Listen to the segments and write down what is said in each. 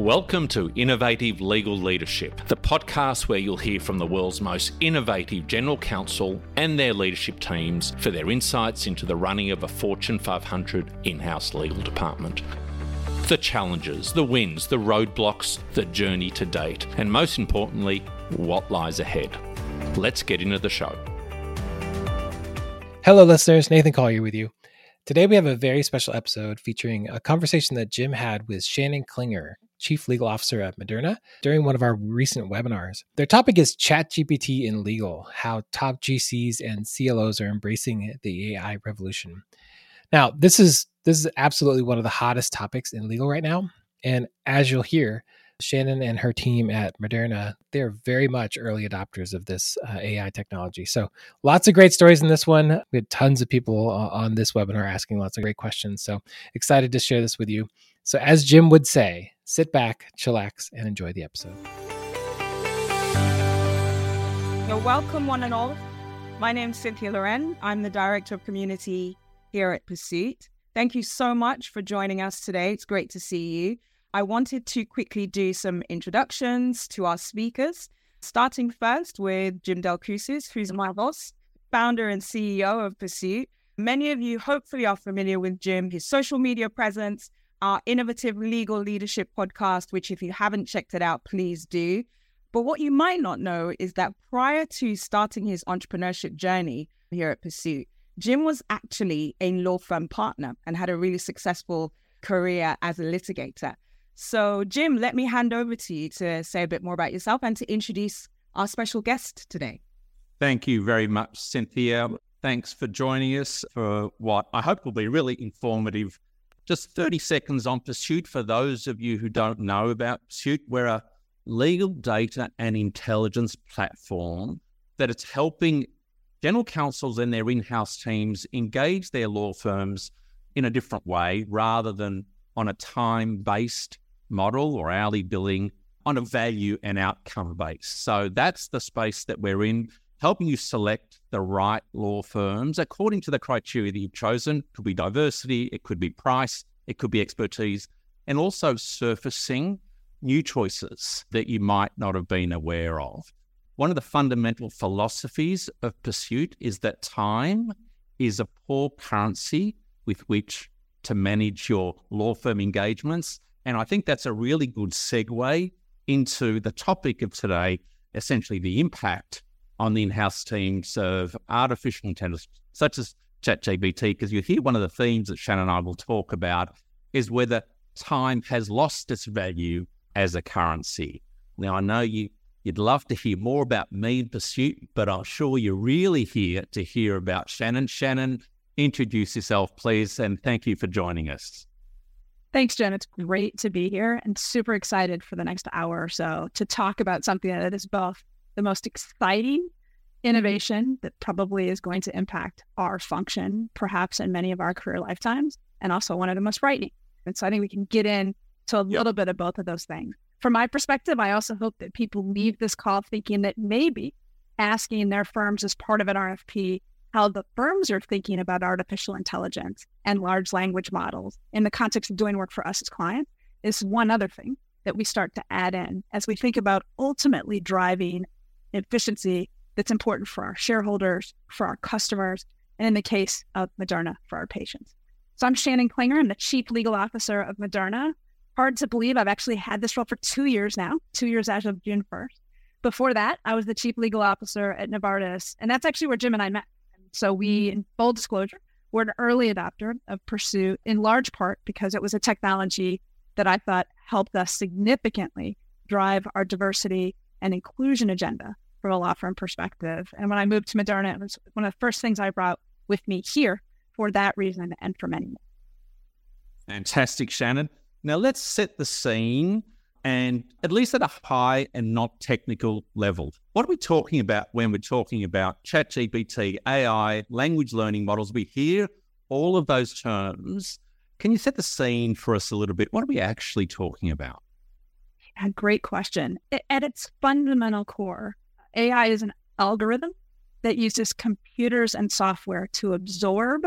Welcome to Innovative Legal Leadership, the podcast where you'll hear from the world's most innovative general counsel and their leadership teams for their insights into the running of a Fortune 500 in house legal department. The challenges, the wins, the roadblocks, the journey to date, and most importantly, what lies ahead. Let's get into the show. Hello, listeners. Nathan Collier with you. Today, we have a very special episode featuring a conversation that Jim had with Shannon Klinger, Chief Legal Officer at Moderna, during one of our recent webinars. Their topic is ChatGPT in legal, how top GCs and CLOs are embracing the AI revolution. Now, this is this is absolutely one of the hottest topics in legal right now, and as you'll hear, Shannon and her team at Moderna, they're very much early adopters of this uh, AI technology. So, lots of great stories in this one. We had tons of people uh, on this webinar asking lots of great questions. So, excited to share this with you. So, as Jim would say, sit back, chillax, and enjoy the episode. You're welcome, one and all. My name is Cynthia Loren. I'm the Director of Community here at PERSUIT. Thank you so much for joining us today. It's great to see you. I wanted to quickly do some introductions to our speakers, starting first with Jim Del Crucis, who's my boss, founder and CEO of PERSUIT. Many of you hopefully are familiar with Jim, his social media presence, our innovative legal leadership podcast, which if you haven't checked it out, please do. But what you might not know is that prior to starting his entrepreneurship journey here at PERSUIT, Jim was actually a law firm partner and had a really successful career as a litigator. So, Jim, let me hand over to you to say a bit more about yourself and to introduce our special guest today. Thank you very much, Cynthia. Thanks for joining us for what I hope will be really informative. Just 30 seconds on PERSUIT for those of you who don't know about PERSUIT. We're a legal data and intelligence platform that it's helping general counsels and their in house teams engage their law firms in a different way rather than on a time based model or hourly billing on a value and outcome base. So that's the space that we're in, helping you select the right law firms according to the criteria that you've chosen. It could be diversity, it could be price, it could be expertise, and also surfacing new choices that you might not have been aware of. One of the fundamental philosophies of PERSUIT is that time is a poor currency with which to manage your law firm engagements and I think that's a really good segue into the topic of today, essentially the impact on the in house teams of artificial intelligence, such as ChatGPT, because you hear one of the themes that Shannon and I will talk about is whether time has lost its value as a currency. Now, I know you, you'd love to hear more about me in PERSUIT, but I'm sure you're really here to hear about Shannon. Shannon, introduce yourself, please, and thank you for joining us. Thanks, Jen. It's great to be here and super excited for the next hour or so to talk about something that is both the most exciting innovation that probably is going to impact our function, perhaps in many of our career lifetimes, and also one of the most frightening. And so I think we can get into a yep. little bit of both of those things. From my perspective, I also hope that people leave this call thinking that maybe asking their firms as part of an RFP how the firms are thinking about artificial intelligence and large language models in the context of doing work for us as clients is one other thing that we start to add in as we think about ultimately driving efficiency that's important for our shareholders, for our customers, and in the case of Moderna, for our patients. So I'm Shannon Klinger. I'm the Chief Legal Officer of Moderna. Hard to believe I've actually had this role for two years now, two years as of June 1st. Before that, I was the Chief Legal Officer at Novartis, and that's actually where Jim and I met. So we, mm-hmm. in full disclosure, were an early adopter of PERSUIT in large part because it was a technology that I thought helped us significantly drive our diversity and inclusion agenda from a law firm perspective. And when I moved to Moderna, it was one of the first things I brought with me here for that reason and for many more. Fantastic, Shannon. Now let's set the scene and at least at a high and not technical level. What are we talking about when we're talking about ChatGPT, AI, language learning models? We hear all of those terms. Can you set the scene for us a little bit? What are we actually talking about? Yeah, great question. At its fundamental core, AI is an algorithm that uses computers and software to absorb,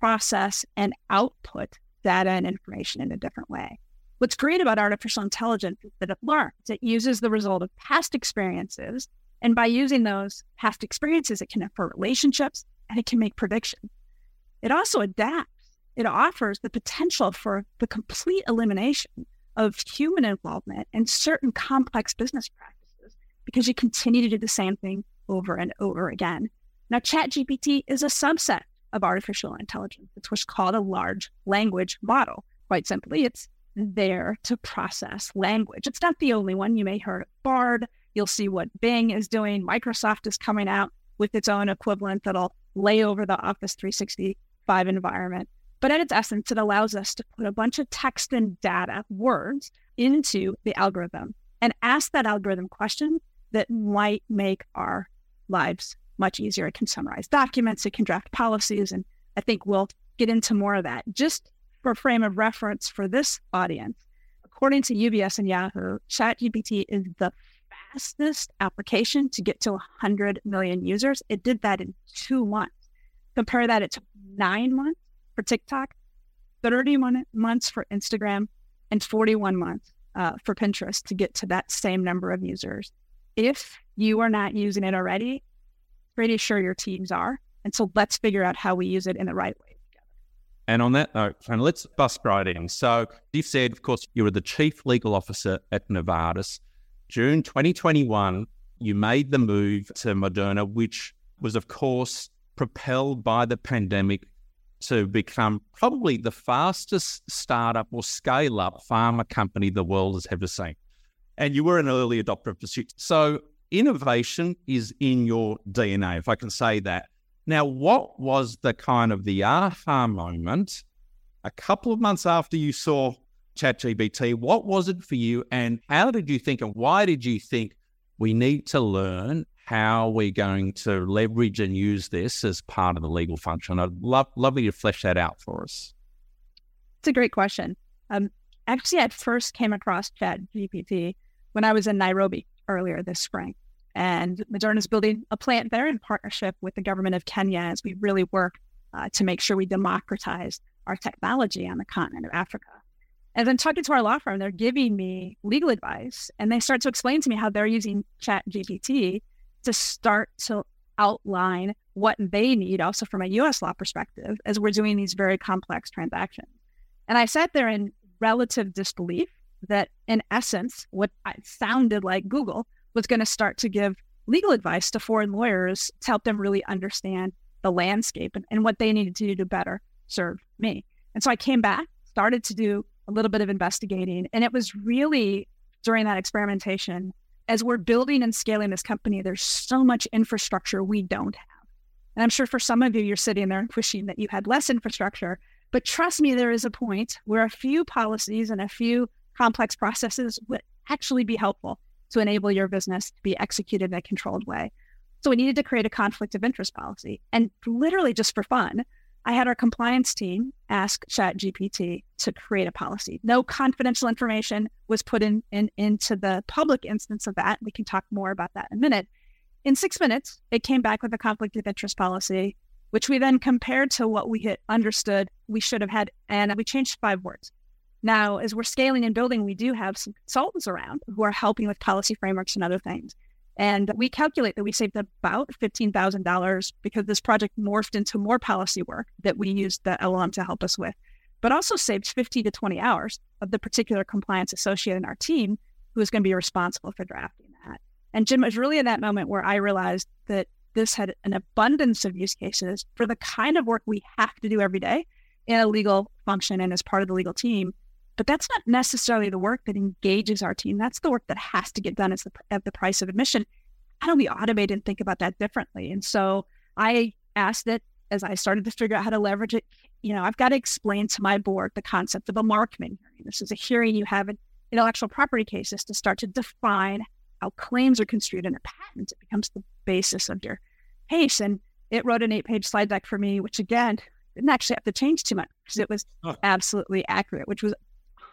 process, and output data and information in a different way. What's great about artificial intelligence is that it learns. It uses the result of past experiences. And by using those past experiences, it can infer relationships and it can make predictions. It also adapts. It offers the potential for the complete elimination of human involvement in certain complex business practices because you continue to do the same thing over and over again. Now, ChatGPT is a subset of artificial intelligence. It's what's called a large language model. Quite simply, it's there to process language. It's not the only one. You may heard of Bard. You'll see what Bing is doing. Microsoft is coming out with its own equivalent that'll lay over the Office 365 environment. But at its essence, it allows us to put a bunch of text and data, words, into the algorithm and ask that algorithm question that might make our lives much easier. It can summarize documents, it can draft policies, and I think we'll get into more of that. Just for frame of reference for this audience, according to UBS and Yahoo, ChatGPT is the fastest application to get to 100 million users. It did that in two months. Compare that, it took nine months for TikTok, 30 months for Instagram, and 41 months uh, for Pinterest to get to that same number of users. If you are not using it already, pretty sure your teams are. And so let's figure out how we use it in the right way. Together. And on that note, and let's bust right in. So you said, of course, you were the chief legal officer at Novartis. June 2021, you made the move to Moderna, which was, of course, propelled by the pandemic to become probably the fastest startup or scale up pharma company the world has ever seen. And you were an early adopter of PERSUIT. So innovation is in your DNA, if I can say that. Now, what was the kind of the aha moment a couple of months after you saw ChatGPT? What was it for you, and how did you think, and why did you think we need to learn how we're going to leverage and use this as part of the legal function? I'd love love you to flesh that out for us. It's a great question. Um, actually, I first came across ChatGPT when I was in Nairobi earlier this spring. And Moderna is building a plant there in partnership with the government of Kenya as we really work uh, to make sure we democratize our technology on the continent of Africa. And then talking to our law firm, they're giving me legal advice and they start to explain to me how they're using Chat GPT to start to outline what they need, also from a US law perspective, as we're doing these very complex transactions. And I sat there in relative disbelief that, in essence, what sounded like Google was going to start to give legal advice to foreign lawyers to help them really understand the landscape and, and what they needed to do to better serve me. And so I came back, started to do a little bit of investigating. And it was really during that experimentation, as we're building and scaling this company, there's so much infrastructure we don't have. And I'm sure for some of you, you're sitting there wishing that you had less infrastructure. But trust me, there is a point where a few policies and a few complex processes would actually be helpful to enable your business to be executed in a controlled way. So we needed to create a conflict of interest policy. And literally just for fun, I had our compliance team ask ChatGPT to create a policy. No confidential information was put in, in into the public instance of that. We can talk more about that in a minute. In six minutes, it came back with a conflict of interest policy, which we then compared to what we had understood we should have had, and we changed five words. Now, as we're scaling and building, we do have some consultants around who are helping with policy frameworks and other things. And we calculate that we saved about $15,000 because this project morphed into more policy work that we used the LLM to help us with, but also saved 50 to 20 hours of the particular compliance associate in our team who is going to be responsible for drafting that. And Jim, was really in that moment where I realized that this had an abundance of use cases for the kind of work we have to do every day in a legal function and as part of the legal team but that's not necessarily the work that engages our team. That's the work that has to get done as the, at the price of admission. How do we automate and think about that differently? And so I asked it as I started to figure out how to leverage it. You know, I've got to explain to my board the concept of a Markman hearing. This is a hearing you have in intellectual property cases to start to define how claims are construed in a patent. It becomes the basis of your case. And it wrote an eight page slide deck for me, which again, didn't actually have to change too much because it was absolutely accurate, which was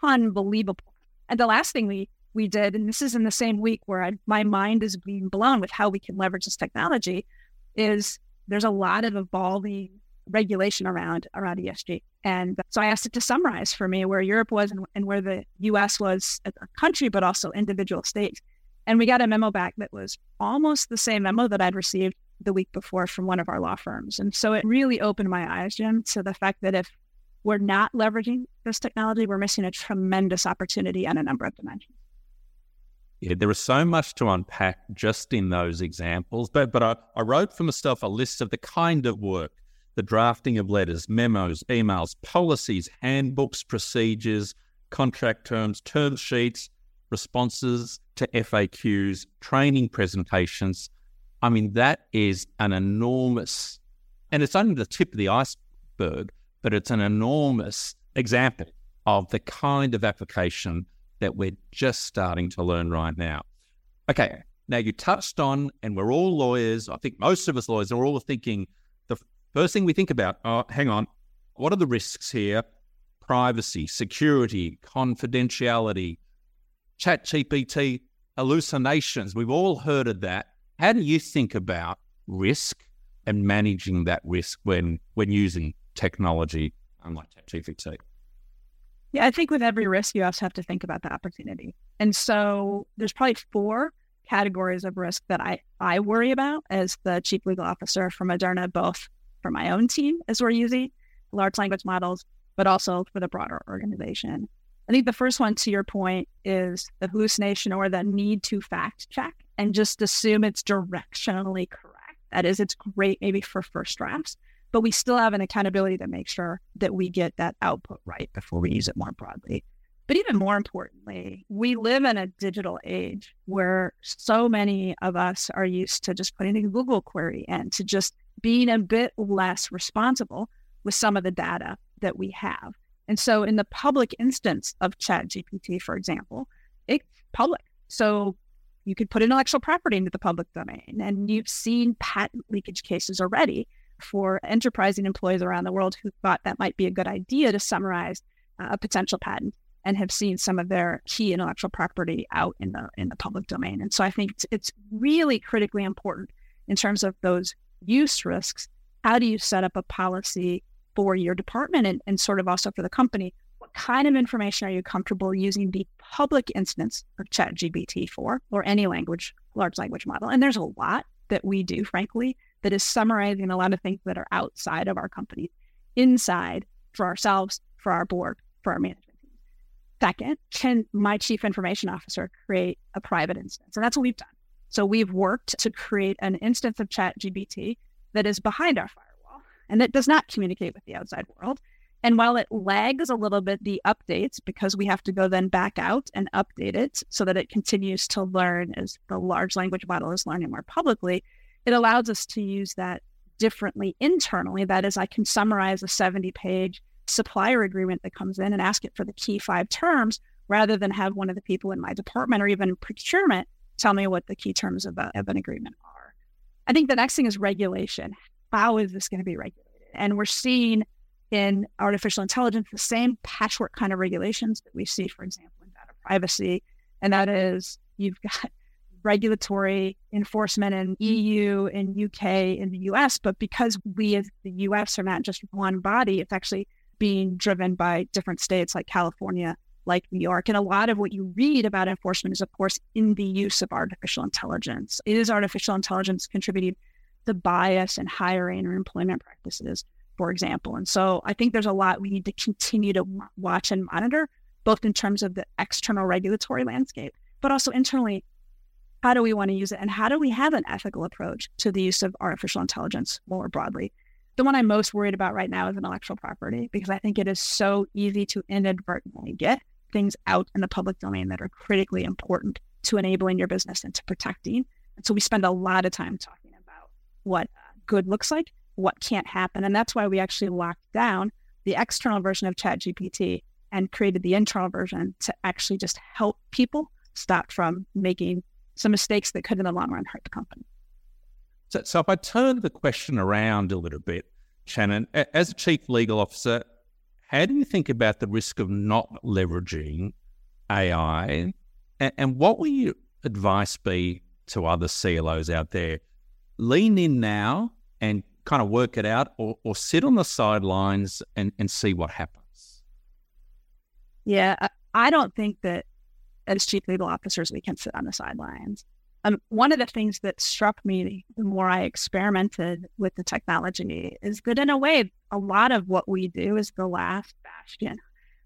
unbelievable. And the last thing we we did, and this is in the same week where I, my mind is being blown with how we can leverage this technology, is there's a lot of evolving regulation around around ESG. And so I asked it to summarize for me where Europe was and, and where the US was as a country, but also individual states. And we got a memo back that was almost the same memo that I'd received the week before from one of our law firms. And so it really opened my eyes, Jim, to the fact that if we're not leveraging this technology, we're missing a tremendous opportunity on a number of dimensions. Yeah, there is so much to unpack just in those examples. But but I, I wrote for myself a list of the kind of work, the drafting of letters, memos, emails, policies, handbooks, procedures, contract terms, term sheets, responses to FAQs, training presentations. I mean, that is an enormous, and it's only the tip of the iceberg, but it's an enormous example of the kind of application that we're just starting to learn right now. Okay, now you touched on, and we're all lawyers. I think most of us lawyers are all thinking the first thing we think about, oh, hang on, what are the risks here? Privacy, security, confidentiality, chat GPT, hallucinations. We've all heard of that. How do you think about risk and managing that risk when when using technology unlike ChatGPT? Yeah, I think with every risk, you also have to think about the opportunity. And so there's probably four categories of risk that I, I worry about as the chief legal officer for Moderna, both for my own team as we're using large language models, but also for the broader organization. I think the first one, to your point, is the hallucination or the need to fact check and just assume it's directionally correct. That is, it's great maybe for first drafts, but we still have an accountability to make sure that we get that output right before we use it more broadly. But even more importantly, we live in a digital age where so many of us are used to just putting a Google query and to just being a bit less responsible with some of the data that we have. And so in the public instance of ChatGPT, for example, it's public. So you could put intellectual property into the public domain. And you've seen patent leakage cases already for enterprising employees around the world who thought that might be a good idea to summarize uh, a potential patent and have seen some of their key intellectual property out in the in the public domain. And so I think it's, it's really critically important in terms of those use risks. How do you set up a policy for your department and, and sort of also for the company? What kind of information are you comfortable using the public instance of ChatGPT for, or any language, large language model? And there's a lot that we do, frankly, that is summarizing a lot of things that are outside of our company, inside for ourselves, for our board, for our management team. Second, can my chief information officer create a private instance? And that's what we've done. So we've worked to create an instance of ChatGPT that is behind our firewall and that does not communicate with the outside world. And while it lags a little bit the updates because we have to go then back out and update it so that it continues to learn as the large language model is learning more publicly, it allows us to use that differently internally. That is, I can summarize a 70 page supplier agreement that comes in and ask it for the key five terms rather than have one of the people in my department or even procurement tell me what the key terms of, a, of an agreement are. I think the next thing is regulation. How is this going to be regulated? And we're seeing in artificial intelligence the same patchwork kind of regulations that we see, for example, in data privacy. And that is you've got regulatory enforcement in mm-hmm. EU, in UK, in the US. But because we as the US are not just one body, it's actually being driven by different states like California, like New York. And a lot of what you read about enforcement is, of course, in the use of artificial intelligence. Is artificial intelligence contributing to bias in hiring or employment practices, for example? And so I think there's a lot we need to continue to watch and monitor, both in terms of the external regulatory landscape, but also internally how do we want to use it? And how do we have an ethical approach to the use of artificial intelligence more broadly? The one I'm most worried about right now is intellectual property because I think it is so easy to inadvertently get things out in the public domain that are critically important to enabling your business and to protecting. And so we spend a lot of time talking about what uh, good looks like, what can't happen. And that's why we actually locked down the external version of ChatGPT and created the internal version to actually just help people stop from making some mistakes that could in the long run hurt the company. So, so if I turn the question around a little bit, Shannon, as a chief legal officer, how do you think about the risk of not leveraging AI? And, and what will your advice be to other CLOs out there? Lean in now and kind of work it out or, or sit on the sidelines and, and see what happens? Yeah, I don't think that as chief legal officers, we can sit on the sidelines. Um, one of the things that struck me the more I experimented with the technology is that, in a way, a lot of what we do is the last bastion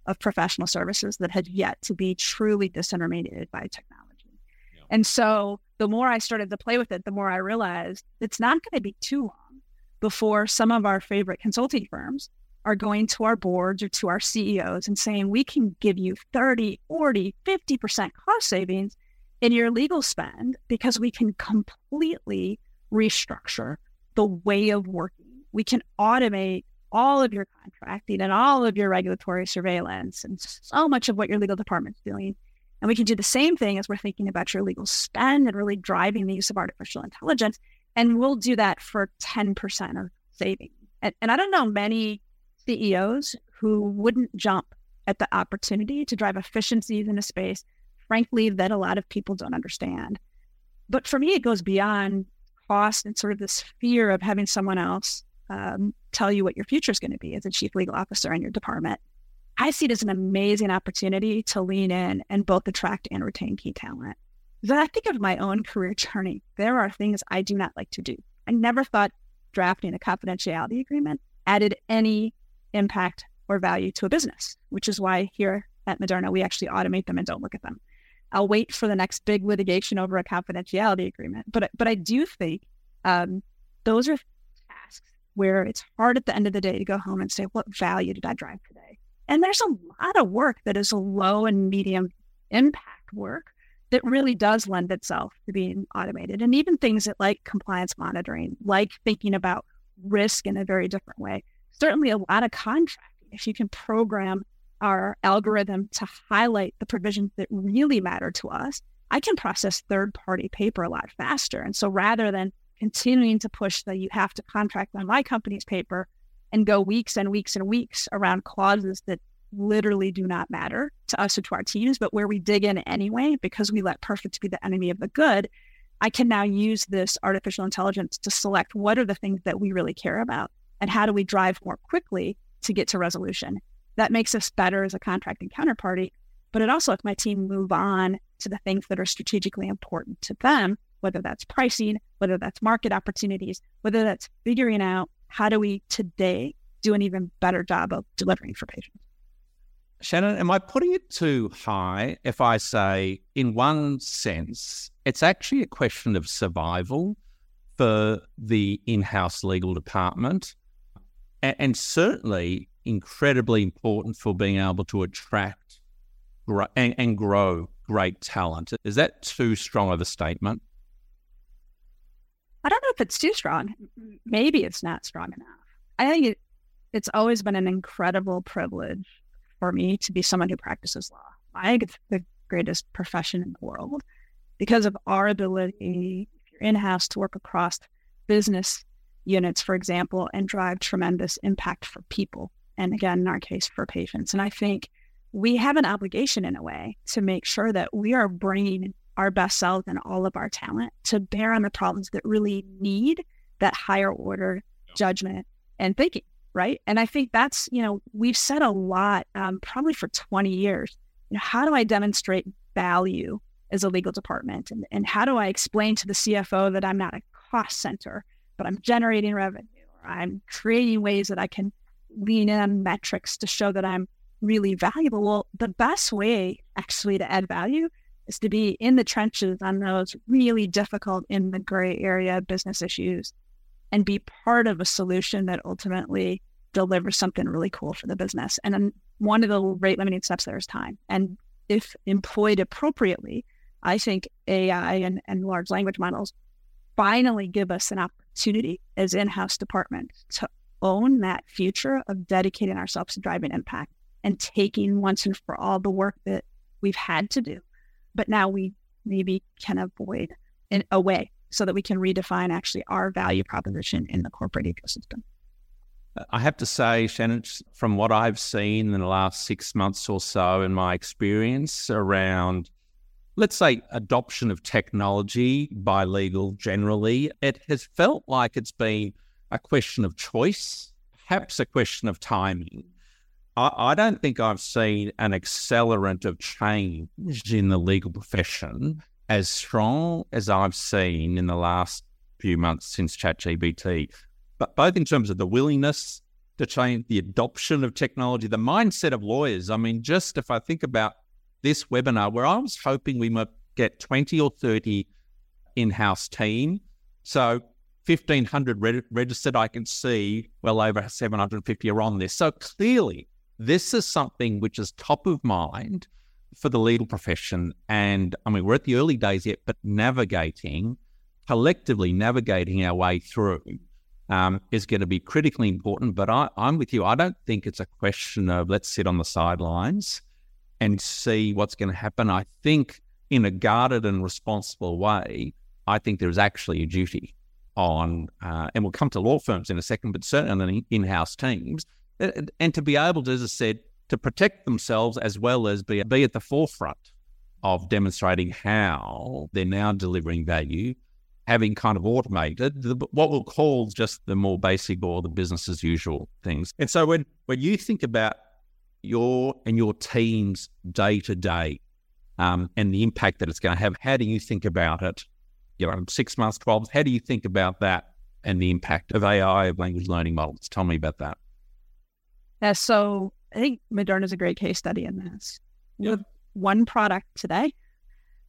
of professional services that had yet to be truly disintermediated by technology. Yeah. And so, the more I started to play with it, the more I realized it's not going to be too long before some of our favorite consulting firms are going to our boards or to our CEOs and saying, we can give you 30, 40, 50% cost savings in your legal spend because we can completely restructure the way of working. We can automate all of your contracting and all of your regulatory surveillance and so much of what your legal department's doing. And we can do the same thing as we're thinking about your legal spend and really driving the use of artificial intelligence. And we'll do that for 10% of savings. And, and I don't know many CEOs who wouldn't jump at the opportunity to drive efficiencies in a space frankly, that a lot of people don't understand. But for me, it goes beyond cost and sort of this fear of having someone else um, tell you what your future is going to be as a chief legal officer in your department. I see it as an amazing opportunity to lean in and both attract and retain key talent. When I think of my own career journey, there are things I do not like to do. I never thought drafting a confidentiality agreement added any impact or value to a business, which is why here at Moderna, we actually automate them and don't look at them. I'll wait for the next big litigation over a confidentiality agreement. But but I do think um, those are tasks where it's hard at the end of the day to go home and say, what value did I drive today? And there's a lot of work that is low and medium impact work that really does lend itself to being automated. And even things that like compliance monitoring, like thinking about risk in a very different way. Certainly a lot of contracting. If you can program our algorithm to highlight the provisions that really matter to us, I can process third party paper a lot faster. And so rather than continuing to push that you have to contract on my company's paper and go weeks and weeks and weeks around clauses that literally do not matter to us or to our teams, but where we dig in anyway because we let perfect be the enemy of the good, I can now use this artificial intelligence to select what are the things that we really care about and how do we drive more quickly to get to resolution that makes us better as a contracting counterparty. But it also lets my team move on to the things that are strategically important to them, whether that's pricing, whether that's market opportunities, whether that's figuring out how do we today do an even better job of delivering for patients. Shannon, am I putting it too high if I say, in one sense, it's actually a question of survival for the in house legal department? And, and certainly incredibly important for being able to attract and, and grow great talent. Is that too strong of a statement? I don't know if it's too strong. Maybe it's not strong enough. I think it, it's always been an incredible privilege for me to be someone who practices law. I think it's the greatest profession in the world because of our ability, if you're in house, to work across business units, for example, and drive tremendous impact for people and again, in our case, for patients. And I think we have an obligation in a way to make sure that we are bringing our best selves and all of our talent to bear on the problems that really need that higher order judgment and thinking, right? And I think that's, you know, we've said a lot, um, probably for 20 years, you know, how do I demonstrate value as a legal department? And, and how do I explain to the CFO that I'm not a cost center, but I'm generating revenue or I'm creating ways that I can lean in on metrics to show that I'm really valuable. Well, the best way actually to add value is to be in the trenches on those really difficult in the gray area business issues and be part of a solution that ultimately delivers something really cool for the business. And then one of the rate limiting steps there is time. And if employed appropriately, I think AI and, and large language models finally give us an opportunity as in-house department to own that future of dedicating ourselves to driving impact and taking once and for all the work that we've had to do, but now we maybe can avoid in a way so that we can redefine actually our value proposition in the corporate ecosystem. I have to say, Shannon, from what I've seen in the last six months or so in my experience around, let's say, adoption of technology by legal generally, it has felt like it's been a question of choice, perhaps a question of timing. I, I don't think I've seen an accelerant of change in the legal profession as strong as I've seen in the last few months since ChatGPT, but both in terms of the willingness to change, the adoption of technology, the mindset of lawyers. I mean, just if I think about this webinar, where I was hoping we might get 20 or 30 in house team. So 1,500 re- registered, I can see well over 750 are on this. So clearly, this is something which is top of mind for the legal profession. And I mean, we're at the early days yet, but navigating, collectively navigating our way through um, is going to be critically important. But I, I'm with you. I don't think it's a question of let's sit on the sidelines and see what's going to happen. I think in a guarded and responsible way, I think there's actually a duty on, uh, and we'll come to law firms in a second, but certainly in house teams, and to be able to, as I said, to protect themselves as well as be, be at the forefront of demonstrating how they're now delivering value, having kind of automated the, what we'll call just the more basic or the business as usual things. And so when, when you think about your and your team's day to day and the impact that it's going to have, how do you think about it? You know, six months, 12, months. how do you think about that and the impact of AI, of language learning models? Tell me about that. Yeah, so I think Moderna is a great case study in this. Yeah. With one product today,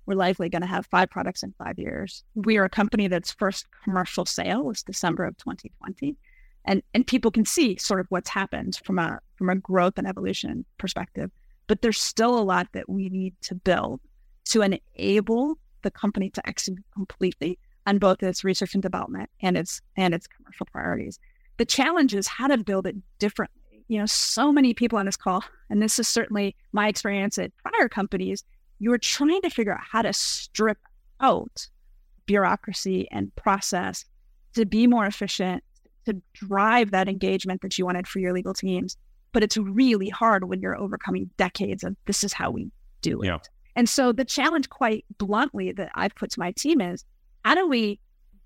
we're likely going to have five products in five years. We are a company that's first commercial sale was December of 2020. And and people can see sort of what's happened from a from a growth and evolution perspective. But there's still a lot that we need to build to enable the company to execute completely on both its research and development and its and its commercial priorities. The challenge is how to build it differently you know, so many people on this call, and this is certainly my experience at prior companies, you are trying to figure out how to strip out bureaucracy and process to be more efficient, to drive that engagement that you wanted for your legal teams. But it's really hard when you're overcoming decades of this is how we do it. Yeah. And so the challenge, quite bluntly, that I've put to my team is how do we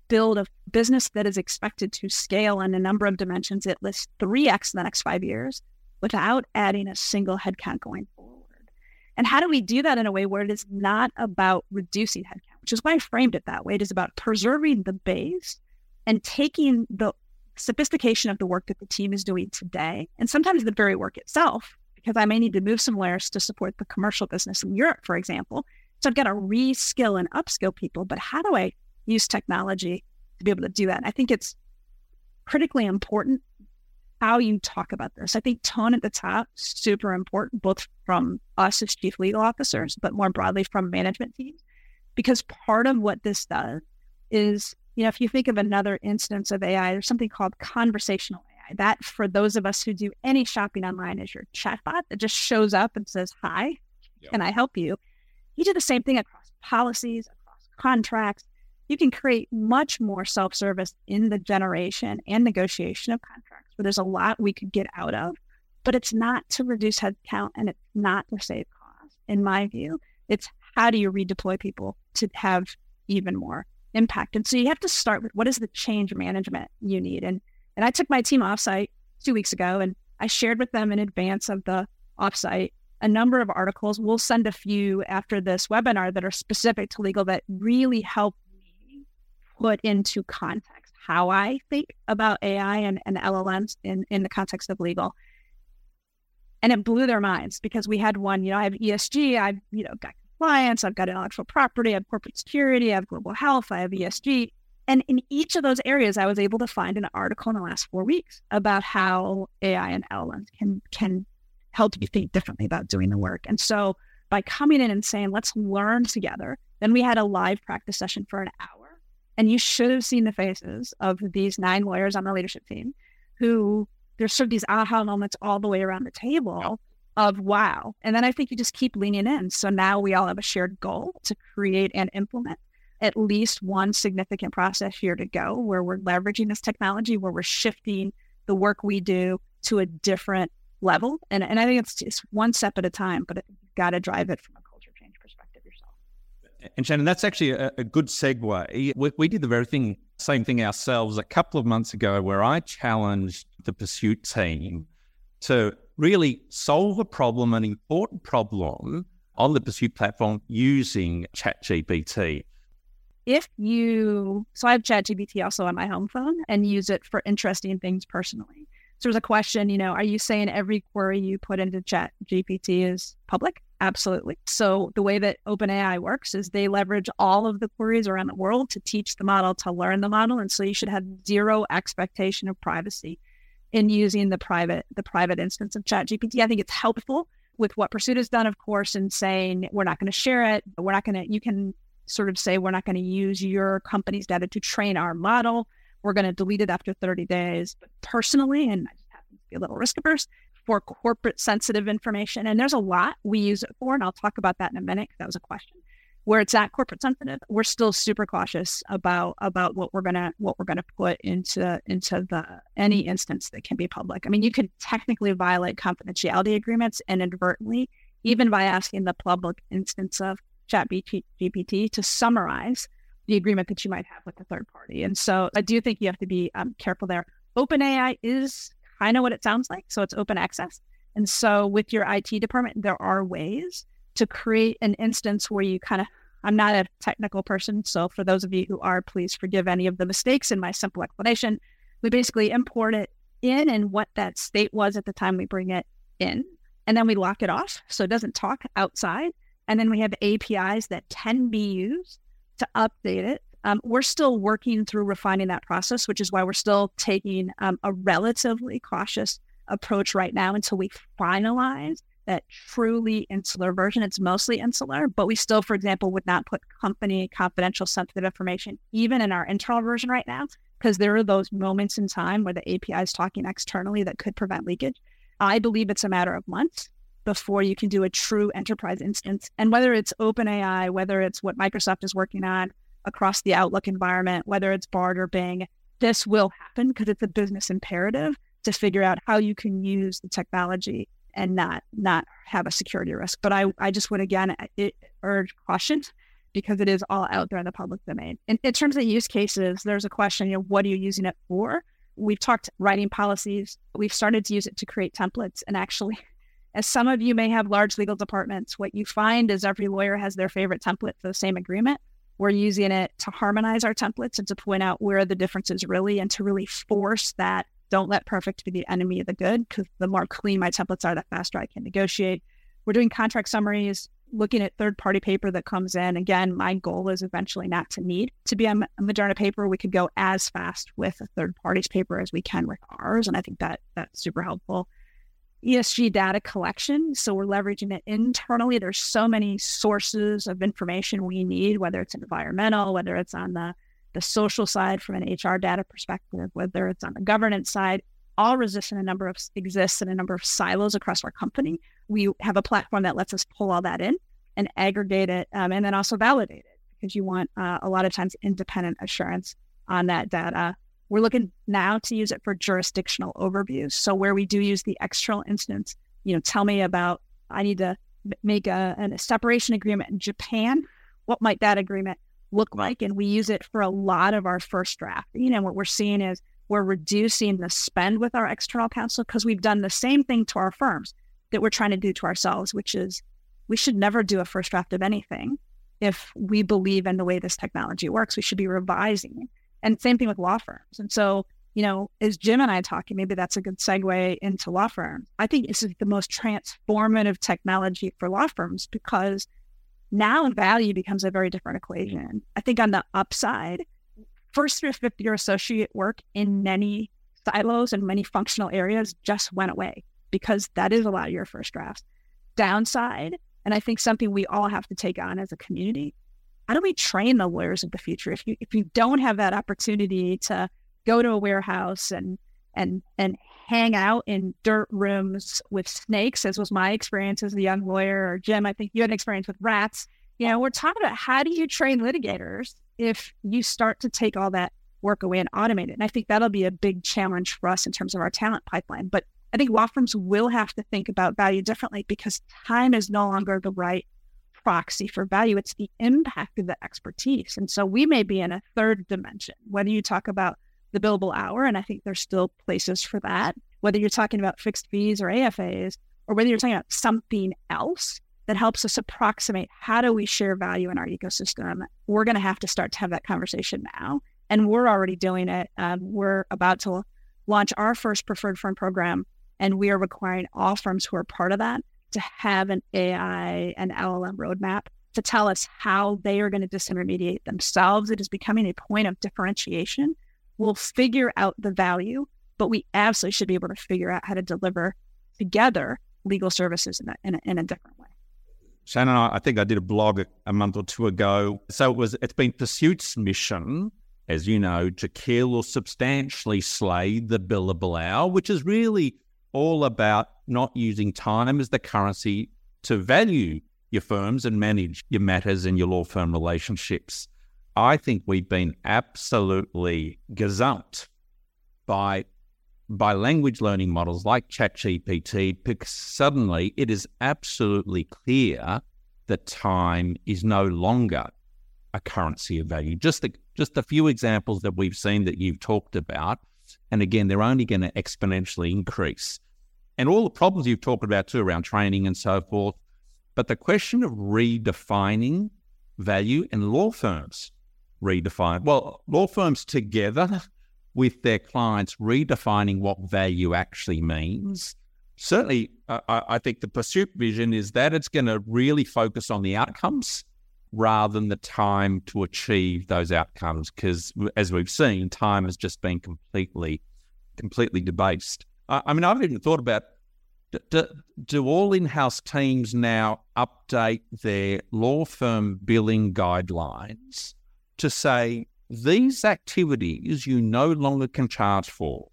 build a business that is expected to scale in a number of dimensions at least 3x in the next five years without adding a single headcount going forward. And how do we do that in a way where it is not about reducing headcount, which is why I framed it that way. It is about preserving the base and taking the sophistication of the work that the team is doing today, and sometimes the very work itself, because I may need to move some layers to support the commercial business in Europe, for example. So I've got to reskill and upskill people, but how do I use technology to be able to do that. I think it's critically important how you talk about this. I think tone at the top super important, both from us as chief legal officers, but more broadly from management teams, because part of what this does is, you know, if you think of another instance of AI, there's something called conversational AI. That, for those of us who do any shopping online, is your chatbot that just shows up and says, "Hi, yep. can I help you?" You do the same thing across policies, across contracts, you can create much more self service in the generation and negotiation of contracts where there's a lot we could get out of, but it's not to reduce headcount and it's not to save costs. In my view, it's how do you redeploy people to have even more impact? And so you have to start with what is the change management you need? And and I took my team offsite two weeks ago and I shared with them in advance of the offsite a number of articles. We'll send a few after this webinar that are specific to legal that really help put into context how I think about AI and, and LLMs in, in the context of legal. And it blew their minds because we had one, you know, I have ESG, I've, you know, got compliance, I've got intellectual property, I have corporate security, I have global health, I have ESG. And in each of those areas, I was able to find an article in the last four weeks about how AI and LLMs can can help you think differently about doing the work. And so by coming in and saying, let's learn together, then we had a live practice session for an hour and you should have seen the faces of these nine lawyers on the leadership team who there's sort of these aha moments all the way around the table of wow. And then I think you just keep leaning in. So now we all have a shared goal to create and implement at least one significant process here to go where we're leveraging this technology, where we're shifting the work we do to a different level. And, and I think it's, it's one step at a time, but you've got to drive it from a culture change perspective yourself. and Shannon, that's actually a, a good segue. We, we, did the very thing same thing ourselves a couple of months ago where I challenged the PERSUIT team to really solve a problem, an important problem on the PERSUIT platform using ChatGPT. If you, so I have ChatGPT also on my home phone and use it for interesting things personally. So there's a question, you know, are you saying every query you put into ChatGPT is public? Absolutely. So the way that OpenAI works is they leverage all of the queries around the world to teach the model, to learn the model. And so you should have zero expectation of privacy in using the private the private instance of ChatGPT. I think it's helpful with what PERSUIT has done, of course, in saying we're not going to share it. We're not going to. You can sort of say we're not going to use your company's data to train our model. We're going to delete it after 30 days. But personally, and I just happen to be a little risk averse for corporate sensitive information, and there's a lot we use it for, and I'll talk about that in a minute. That was a question where it's at corporate sensitive, we're still super cautious about about what we're gonna what we're gonna put into into the any instance that can be public. I mean, you could technically violate confidentiality agreements inadvertently, even by asking the public instance of Chat GPT to summarize the agreement that you might have with a third party. And so I do think you have to be um, careful there. OpenAI is kind of what it sounds like. So it's open access. And so with your IT department, there are ways to create an instance where you kind of I'm not a technical person, so for those of you who are, please forgive any of the mistakes in my simple explanation. We basically import it in and what that state was at the time we bring it in, and then we lock it off so it doesn't talk outside. And then we have APIs that can be used to update it. Um, we're still working through refining that process, which is why we're still taking um, a relatively cautious approach right now until we finalize that truly insular version. It's mostly insular, but we still, for example, would not put company confidential sensitive information even in our internal version right now, because there are those moments in time where the API is talking externally that could prevent leakage. I believe it's a matter of months before you can do a true enterprise instance. And whether it's OpenAI, whether it's what Microsoft is working on across the Outlook environment, whether it's Bard or Bing, this will happen because it's a business imperative to figure out how you can use the technology and not not have a security risk. But I, I just would again it, urge caution because it is all out there in the public domain. In, in terms of use cases, there's a question, you know, what are you using it for? We've talked writing policies. We've started to use it to create templates. And actually, as some of you may have large legal departments, what you find is every lawyer has their favorite template for the same agreement. We're using it to harmonize our templates and to point out where the differences really and to really force that don't let perfect be the enemy of the good because the more clean my templates are, the faster I can negotiate. We're doing contract summaries, looking at third party paper that comes in. Again, my goal is eventually not to need to be a Moderna paper. We could go as fast with a third party's paper as we can with ours. And I think that that's super helpful. ESG data collection. So we're leveraging it internally. There's so many sources of information we need, whether it's environmental, whether it's on the the social side from an HR data perspective, whether it's on the governance side, all resist a number of exists in a number of silos across our company. We have a platform that lets us pull all that in and aggregate it, um, and then also validate it because you want uh, a lot of times independent assurance on that data. We're looking now to use it for jurisdictional overviews. So where we do use the external instance, you know, tell me about I need to make a, a separation agreement in Japan. What might that agreement look like. And we use it for a lot of our first draft. You know, what we're seeing is we're reducing the spend with our external counsel because we've done the same thing to our firms that we're trying to do to ourselves, which is we should never do a first draft of anything. If we believe in the way this technology works, we should be revising. And same thing with law firms. And so, you know, as Jim and I talking, maybe that's a good segue into law firms. I think this is the most transformative technology for law firms because now value becomes a very different equation. I think on the upside, first through fifth year associate work in many silos and many functional areas just went away because that is a lot of your first drafts. Downside, and I think something we all have to take on as a community, how do we train the lawyers of the future? If you if you don't have that opportunity to go to a warehouse and and and hang out in dirt rooms with snakes, as was my experience as a young lawyer. Or Jim, I think you had an experience with rats. You know, we're talking about how do you train litigators if you start to take all that work away and automate it. And I think that'll be a big challenge for us in terms of our talent pipeline. But I think law firms will have to think about value differently because time is no longer the right proxy for value, it's the impact of the expertise. And so we may be in a third dimension, whether you talk about the billable hour, and I think there's still places for that, whether you're talking about fixed fees or AFAs, or whether you're talking about something else that helps us approximate how do we share value in our ecosystem, we're going to have to start to have that conversation now. And we're already doing it. Um, we're about to launch our first preferred firm program, and we are requiring all firms who are part of that to have an AI and LLM roadmap to tell us how they are going to disintermediate themselves. It is becoming a point of differentiation. We'll figure out the value, but we absolutely should be able to figure out how to deliver together legal services in a, in a, in a different way. Shannon, I think I did a blog a month or two ago. So it was it's been PERSUIT's mission, as you know, to kill or substantially slay the billable hour, which is really all about not using time as the currency to value your firms and manage your matters and your law firm relationships. I think we've been absolutely gazumped by by language learning models like ChatGPT because suddenly it is absolutely clear that time is no longer a currency of value. Just the, just a few examples that we've seen that you've talked about, and again, they're only going to exponentially increase. And all the problems you've talked about too around training and so forth. But the question of redefining value in law firms, redefine well, law firms together with their clients redefining what value actually means. Certainly, uh, I think the PERSUIT vision is that it's going to really focus on the outcomes rather than the time to achieve those outcomes. Because as we've seen, time has just been completely, completely debased. I, I mean, I've even thought about do, do all in house teams now update their law firm billing guidelines to say these activities you no longer can charge for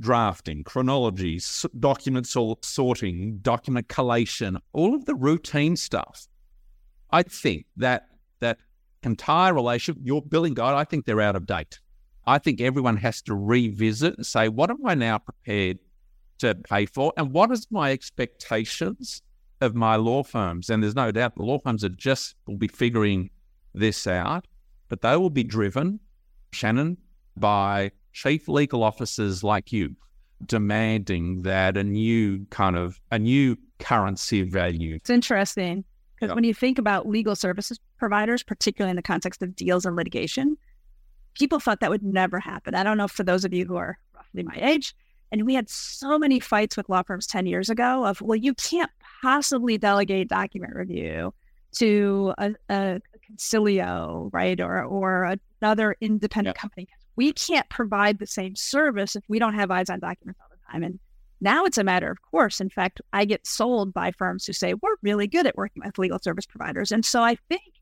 drafting, chronology, document sorting, document collation, all of the routine stuff. I think that that entire relationship, your billing guide, I think they're out of date. I think everyone has to revisit and say, what am I now prepared to pay for? And what is my expectations of my law firms? And there's no doubt the law firms are just will be figuring this out but they will be driven, Shannon, by chief legal officers like you demanding that a new kind of a new currency value. It's interesting because when you think about legal services providers, particularly in the context of deals and litigation, people thought that would never happen. I don't know for those of you who are roughly my age, and we had so many fights with law firms 10 years ago of, well, you can't possibly delegate document review to a, a Consilio, right, or or another independent yep. company. We can't provide the same service if we don't have eyes on documents all the time. And now it's a matter of course. In fact, I get sold by firms who say we're really good at working with legal service providers. And so I think,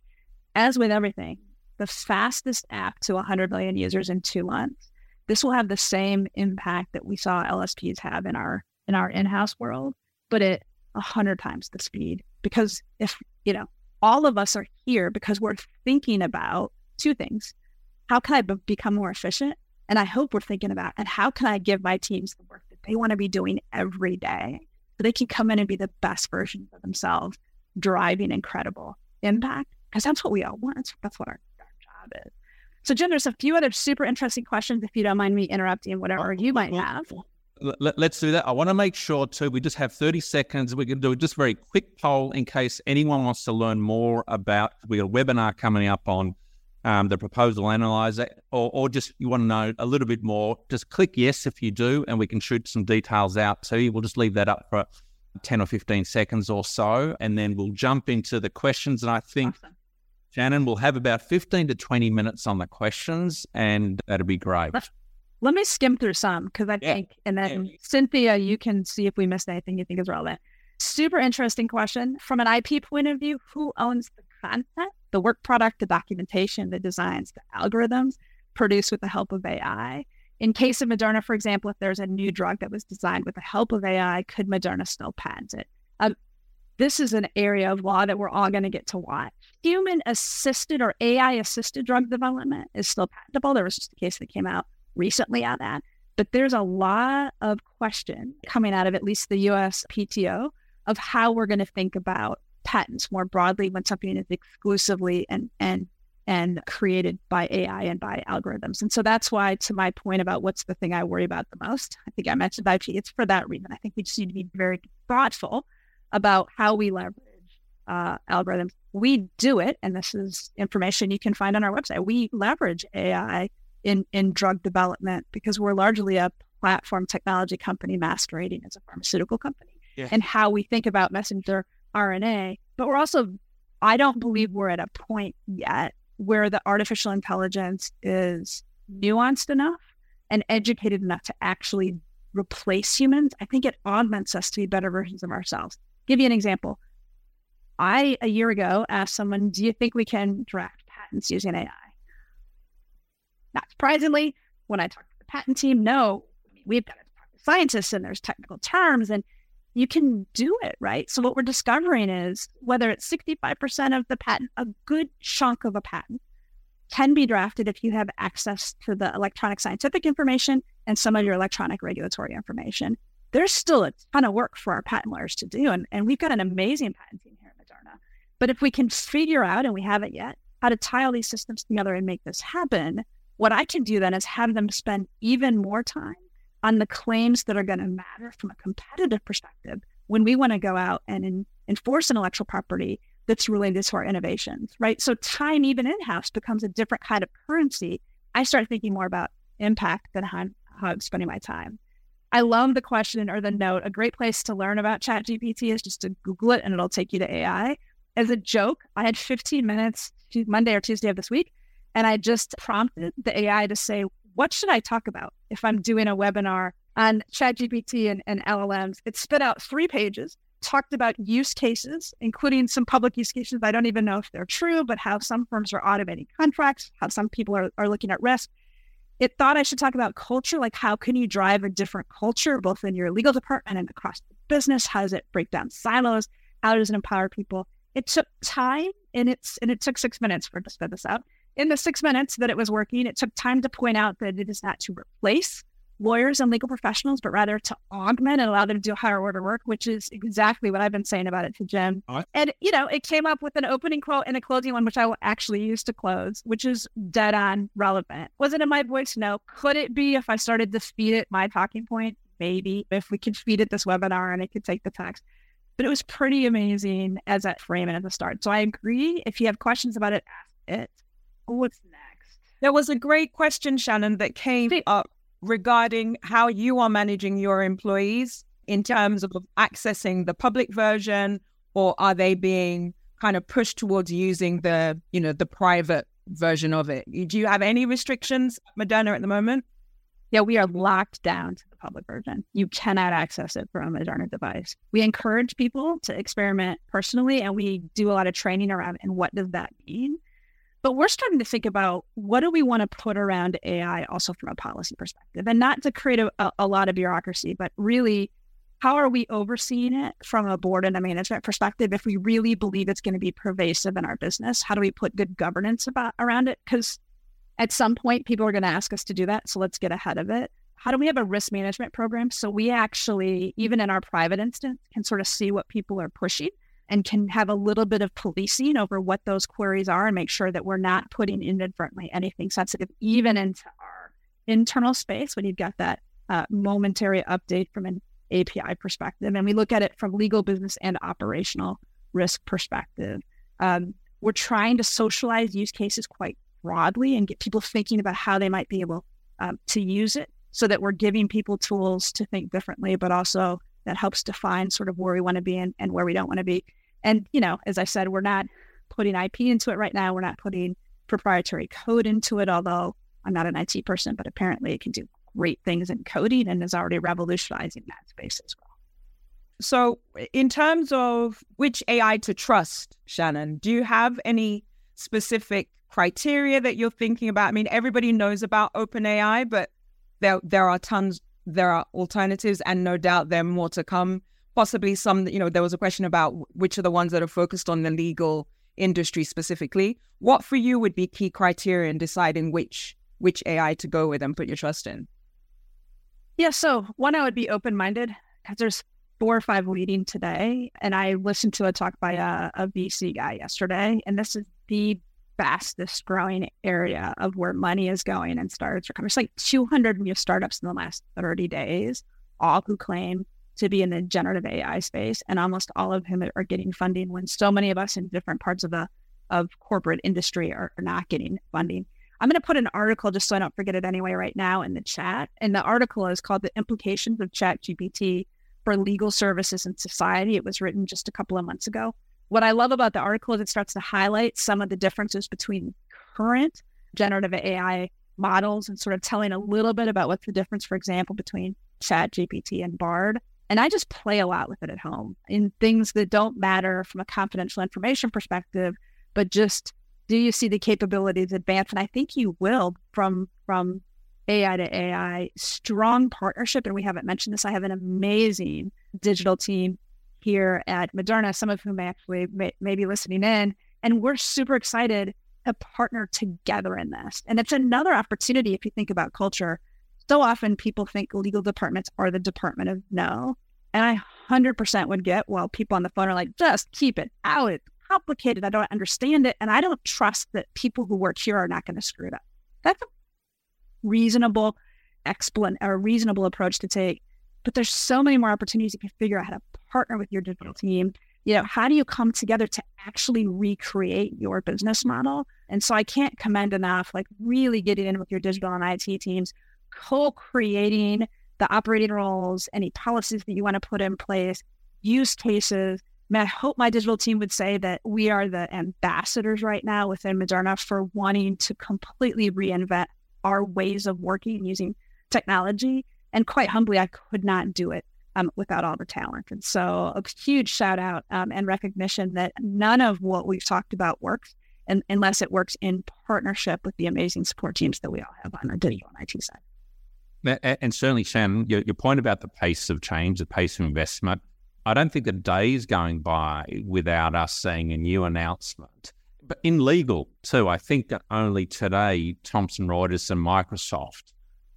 as with everything, the fastest app to 100 million users in two months, this will have the same impact that we saw LSPs have in our in our in-house world, but at 100 times the speed. Because if you know all of us are here because we're thinking about two things. How can I b- become more efficient? And I hope we're thinking about, and how can I give my teams the work that they want to be doing every day so they can come in and be the best version of themselves, driving incredible impact? Because that's what we all want. That's what our, our job is. So, Jim, there's a few other super interesting questions if you don't mind me interrupting whatever you might have let, us do that. I want to make sure too. We just have thirty seconds. We can do just very quick poll in case anyone wants to learn more about. We got a webinar coming up on um, the proposal analyzer, or, or just you want to know a little bit more. Just click yes if you do, and we can shoot some details out to you. We'll just leave that up for ten or fifteen seconds or so, and then we'll jump into the questions. And I think. Awesome. Shannon, we'll have about 15 to 20 minutes on the questions, and that'd be great. Let me skim through some because I yeah. think, and then yeah. Cynthia, you can see if we missed anything you think is relevant. Super interesting question. From an IP point of view, who owns the content, the work product, the documentation, the designs, the algorithms produced with the help of AI? In case of Moderna, for example, if there's a new drug that was designed with the help of AI, could Moderna still patent it? Um, this is an area of law that we're all going to get to watch. Human assisted or AI assisted drug development is still patentable. There was just a case that came out recently on that. But there's a lot of question coming out of at least the US PTO of how we're going to think about patents more broadly when something is exclusively and and and created by AI and by algorithms. And so that's why, to my point about what's the thing I worry about the most, I think I mentioned IP. It's for that reason. I think we just need to be very thoughtful about how we leverage uh, algorithms. We do it, and this is information you can find on our website. We leverage AI in in drug development because we're largely a platform technology company masquerading as a pharmaceutical company. Yeah. And how we think about messenger RNA, but we're also, I don't believe we're at a point yet where the artificial intelligence is nuanced enough and educated enough to actually replace humans. I think it augments us to be better versions of ourselves. Give you an example. I, a year ago, asked someone, Do you think we can draft patents using AI? Not surprisingly, when I talked to the patent team, no, we've got to talk to scientists and there's technical terms and you can do it, right? So what we're discovering is whether it's 65% of the patent, a good chunk of a patent can be drafted if you have access to the electronic scientific information and some of your electronic regulatory information. There's still a ton of work for our patent lawyers to do. And, and we've got an amazing patent team here at Moderna. But if we can figure out, and we haven't yet, how to tie all these systems together and make this happen, what I can do then is have them spend even more time on the claims that are going to matter from a competitive perspective when we want to go out and in, enforce intellectual property that's related to our innovations, right? So time even in-house becomes a different kind of currency. I start thinking more about impact than how, how I'm spending my time. I love the question or the note. A great place to learn about ChatGPT is just to Google it and it'll take you to AI. As a joke, I had 15 minutes Monday or Tuesday of this week, and I just prompted the AI to say, what should I talk about if I'm doing a webinar on ChatGPT and, and LLMs? It spit out three pages, talked about use cases, including some public use cases. I don't even know if they're true, but how some firms are automating contracts, how some people are, are looking at risk. It thought I should talk about culture, like how can you drive a different culture, both in your legal department and across the business? How does it break down silos? How does it empower people? It took time and it's and it took six minutes for it to spit this out in the six minutes that it was working, it took time to point out that it is not to replace lawyers and legal professionals, but rather to augment and allow them to do higher order work, which is exactly what I've been saying about it to Jim. Right. And, you know, it came up with an opening quote and a closing one, which I will actually use to close, which is dead on relevant. Was it in my voice? No. Could it be if I started to feed it my talking point? Maybe if we could feed it this webinar and it could take the text. But it was pretty amazing as that framing at the start. So I agree. If you have questions about it, ask it. What's next? There was a great question, Shannon, that came up regarding how you are managing your employees in terms of accessing the public version, or are they being kind of pushed towards using the, you know, the private version of it? Do you have any restrictions, Moderna, at the moment? Yeah, we are locked down to the public version. You cannot access it from a Moderna device. We encourage people to experiment personally, and we do a lot of training around and what does that mean. But we're starting to think about what do we want to put around AI also from a policy perspective and not to create a, a, lot of bureaucracy, but really how are we overseeing it from a board and a management perspective if we really believe it's going to be pervasive in our business? How do we put good governance about around it? Because at some point people are going to ask us to do that. So let's get ahead of it. How do we have a risk management program so we actually, even in our private instance, can sort of see what people are pushing and can have a little bit of policing over what those queries are and make sure that we're not putting inadvertently anything sensitive even into our internal space when you've got that uh, momentary update from an API perspective. And we look at it from legal, business, and operational risk perspective. Um, we're trying to socialize use cases quite broadly and get people thinking about how they might be able um, to use it so that we're giving people tools to think differently, but also that helps define sort of where we want to be and, and where we don't want to be. And, you know, as I said, we're not putting IP into it right now. We're not putting proprietary code into it, although I'm not an IT person, but apparently it can do great things in coding and is already revolutionizing that space as well. So, in terms of which AI to trust, Shannon, do you have any specific criteria that you're thinking about? I mean, everybody knows about OpenAI, but there there are tons, there are alternatives, and no doubt there are more to come possibly some, you know, there was a question about which are the ones that are focused on the legal industry specifically. What for you would be key criteria in deciding which which AI to go with and put your trust in? Yeah, so one, I would be open minded because there's four or five leading today. And I listened to a talk by uh, a, a VC guy yesterday, and this is the fastest growing area of where money is going and startups are coming. It's like 200 new startups in the last 30 days, all who claim to be in the generative AI space, and almost all of them are getting funding when so many of us in different parts of the of corporate industry are, are not getting funding. I'm going to put an article just so I don't forget it anyway right now in the chat. And the article is called The Implications of ChatGPT for Legal Services and Society. It was written just a couple of months ago. What I love about the article is it starts to highlight some of the differences between current generative AI models and sort of telling a little bit about what's the difference, for example, between ChatGPT and Bard. And I just play a lot with it at home in things that don't matter from a confidential information perspective, but just do you see the capabilities advance? And I think you will from from AI to AI, strong partnership. And we haven't mentioned this. I have an amazing digital team here at Moderna, some of whom actually may, may be listening in. And we're super excited to partner together in this. And it's another opportunity if you think about culture. So often people think legal departments are the department of no. And I 100% would get, well, people on the phone are like, just keep it out. It's complicated. I don't understand it. And I don't trust that people who work here are not going to screw it up. That's a reasonable explan or reasonable approach to take. But there's so many more opportunities you can figure out how to partner with your digital team. You know, how do you come together to actually recreate your business model? And so I can't commend enough, like really getting in with your digital and IT teams, co-creating the operating roles, any policies that you want to put in place, use cases, I hope my digital team would say that we are the ambassadors right now within Moderna for wanting to completely reinvent our ways of working using technology. And quite humbly, I could not do it um, without all the talent. And so, a huge shout out um, and recognition that none of what we've talked about works unless it works in partnership with the amazing support teams that we all have on our digital and IT side. And certainly, Shannon, your, your point about the pace of change, the pace of investment, I don't think a day is going by without us seeing a new announcement. But in legal too, I think that only today Thomson Reuters and Microsoft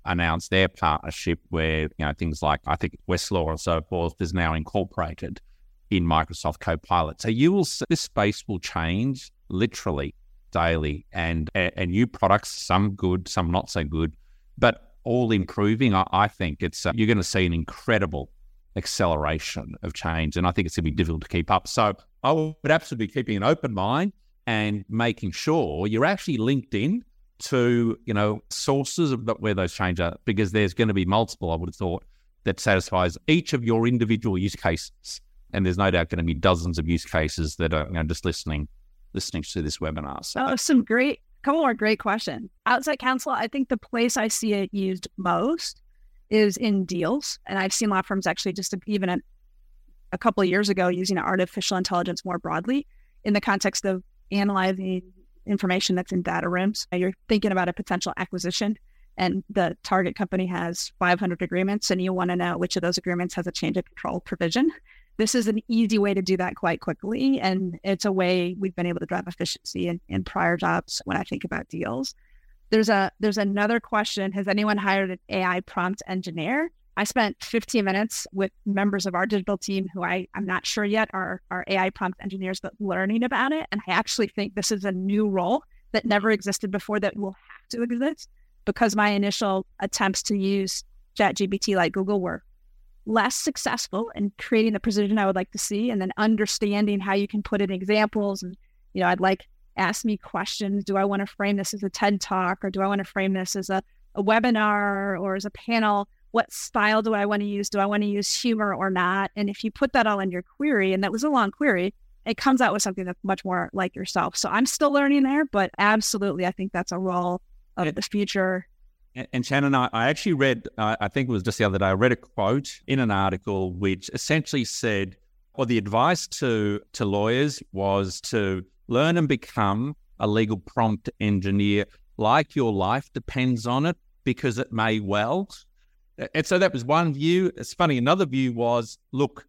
announced their partnership where, you know, things like I think Westlaw and so forth is now incorporated in Microsoft Copilot. So you will see this space will change literally daily and and new products, some good, some not so good, but all improving. I, I think it's uh, you're going to see an incredible acceleration of change. And I think it's going to be difficult to keep up. So I would absolutely be keeping an open mind and making sure you're actually linked in to, you know, sources of where those change are, because there's going to be multiple, I would have thought, that satisfies each of your individual use cases. And there's no doubt going to be dozens of use cases that are you know, just listening, listening to this webinar. So. Oh, some great, couple more great questions. Outside counsel, I think the place I see it used most is in deals. And I've seen law firms actually just even a, a couple of years ago using artificial intelligence more broadly in the context of analyzing information that's in data rooms. You're thinking about a potential acquisition and the target company has 500 agreements and you want to know which of those agreements has a change of control provision. This is an easy way to do that quite quickly. And it's a way we've been able to drive efficiency in, in prior jobs when I think about deals. There's a there's another question. Has anyone hired an AI prompt engineer? I spent 15 minutes with members of our digital team who I, I'm not sure yet are, are AI prompt engineers, but learning about it. And I actually think this is a new role that never existed before that will have to exist because my initial attempts to use ChatGPT like Google were less successful in creating the precision I would like to see and then understanding how you can put in examples. And, you know, I'd like ask me questions. Do I want to frame this as a TED talk or do I want to frame this as a, a webinar or as a panel? What style do I want to use? Do I want to use humor or not? And if you put that all in your query, and that was a long query, it comes out with something that's much more like yourself. So I'm still learning there, but absolutely, I think that's a role of the future. And, and Shannon, I, I actually read, uh, I think it was just the other day, I read a quote in an article which essentially said, or the advice to to lawyers was to learn and become a legal prompt engineer like your life depends on it because it may well. And so that was one view. It's funny, another view was look,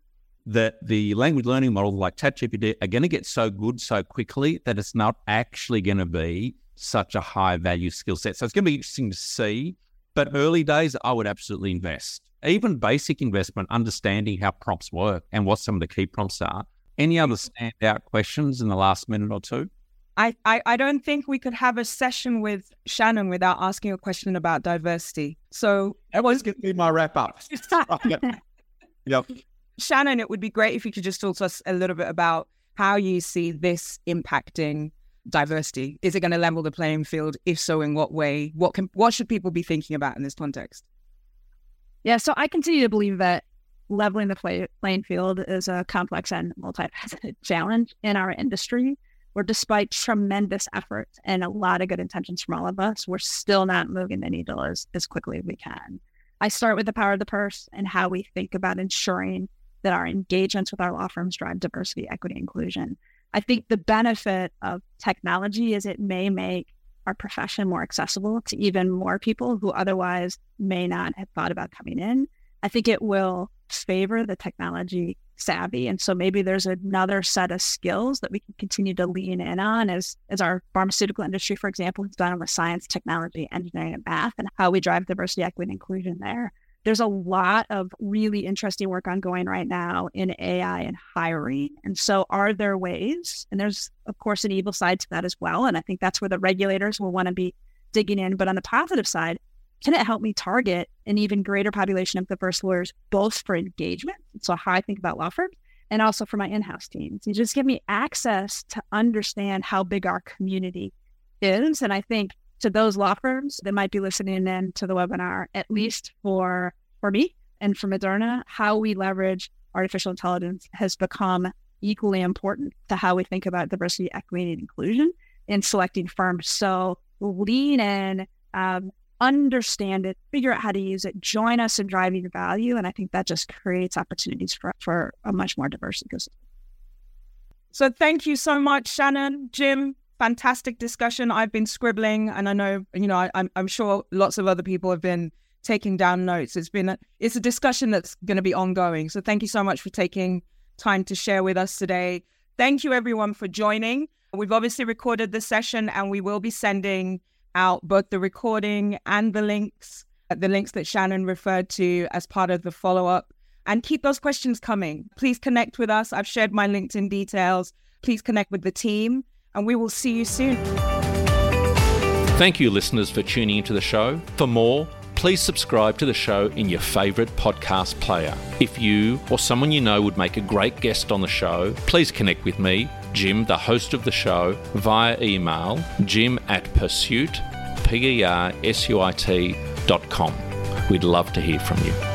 that the language learning models like ChatGPT are going to get so good so quickly that it's not actually going to be such a high value skill set. So it's going to be interesting to see. But early days, I would absolutely invest even basic investment, understanding how prompts work and what some of the key prompts are. Any other standout questions in the last minute or two? I, I, I don't think we could have a session with Shannon without asking a question about diversity. So that was going to be my wrap up. yep. Shannon, it would be great if you could just talk to us a little bit about how you see this impacting diversity. Is it going to level the playing field? If so, in what way? What can what should people be thinking about in this context? Yeah, so I continue to believe that leveling the play, playing field is a complex and multifaceted challenge in our industry where despite tremendous effort and a lot of good intentions from all of us, we're still not moving the needle as, as quickly as we can. I start with the power of the purse and how we think about ensuring that our engagements with our law firms drive diversity, equity, inclusion. I think the benefit of technology is it may make our profession more accessible to even more people who otherwise may not have thought about coming in. I think it will favor the technology savvy. And so maybe there's another set of skills that we can continue to lean in on as, as our pharmaceutical industry, for example, has done with science, technology, engineering, and math, and how we drive diversity, equity, and inclusion there. There's a lot of really interesting work ongoing right now in AI and hiring. And so, are there ways? And there's, of course, an evil side to that as well. And I think that's where the regulators will want to be digging in. But on the positive side, can it help me target an even greater population of diverse lawyers, both for engagement? So, how I think about law firms and also for my in house teams. You just give me access to understand how big our community is. And I think to those law firms that might be listening in to the webinar, at least for, for me and for Moderna, how we leverage artificial intelligence has become equally important to how we think about diversity, equity, and inclusion in selecting firms. So lean in, um, understand it, figure out how to use it, join us in driving value. And I think that just creates opportunities for, for a much more diverse ecosystem. So thank you so much, Shannon, Jim. Fantastic discussion. I've been scribbling, and I know, you know, I, I'm, I'm sure lots of other people have been taking down notes. It's been a, it's a discussion that's going to be ongoing. So thank you so much for taking time to share with us today. Thank you everyone for joining. We've obviously recorded the session and we will be sending out both the recording and the links, the links that Shannon referred to as part of the follow up. And keep those questions coming. Please connect with us. I've shared my LinkedIn details. Please connect with the team, and we will see you soon. Thank you, listeners, for tuning into the show. For more, please subscribe to the show in your favourite podcast player. If you or someone you know would make a great guest on the show, please connect with me Jim, the host of the show, via email jim at persuit, P-E-R-S-U-I-T dot com. We'd love to hear from you.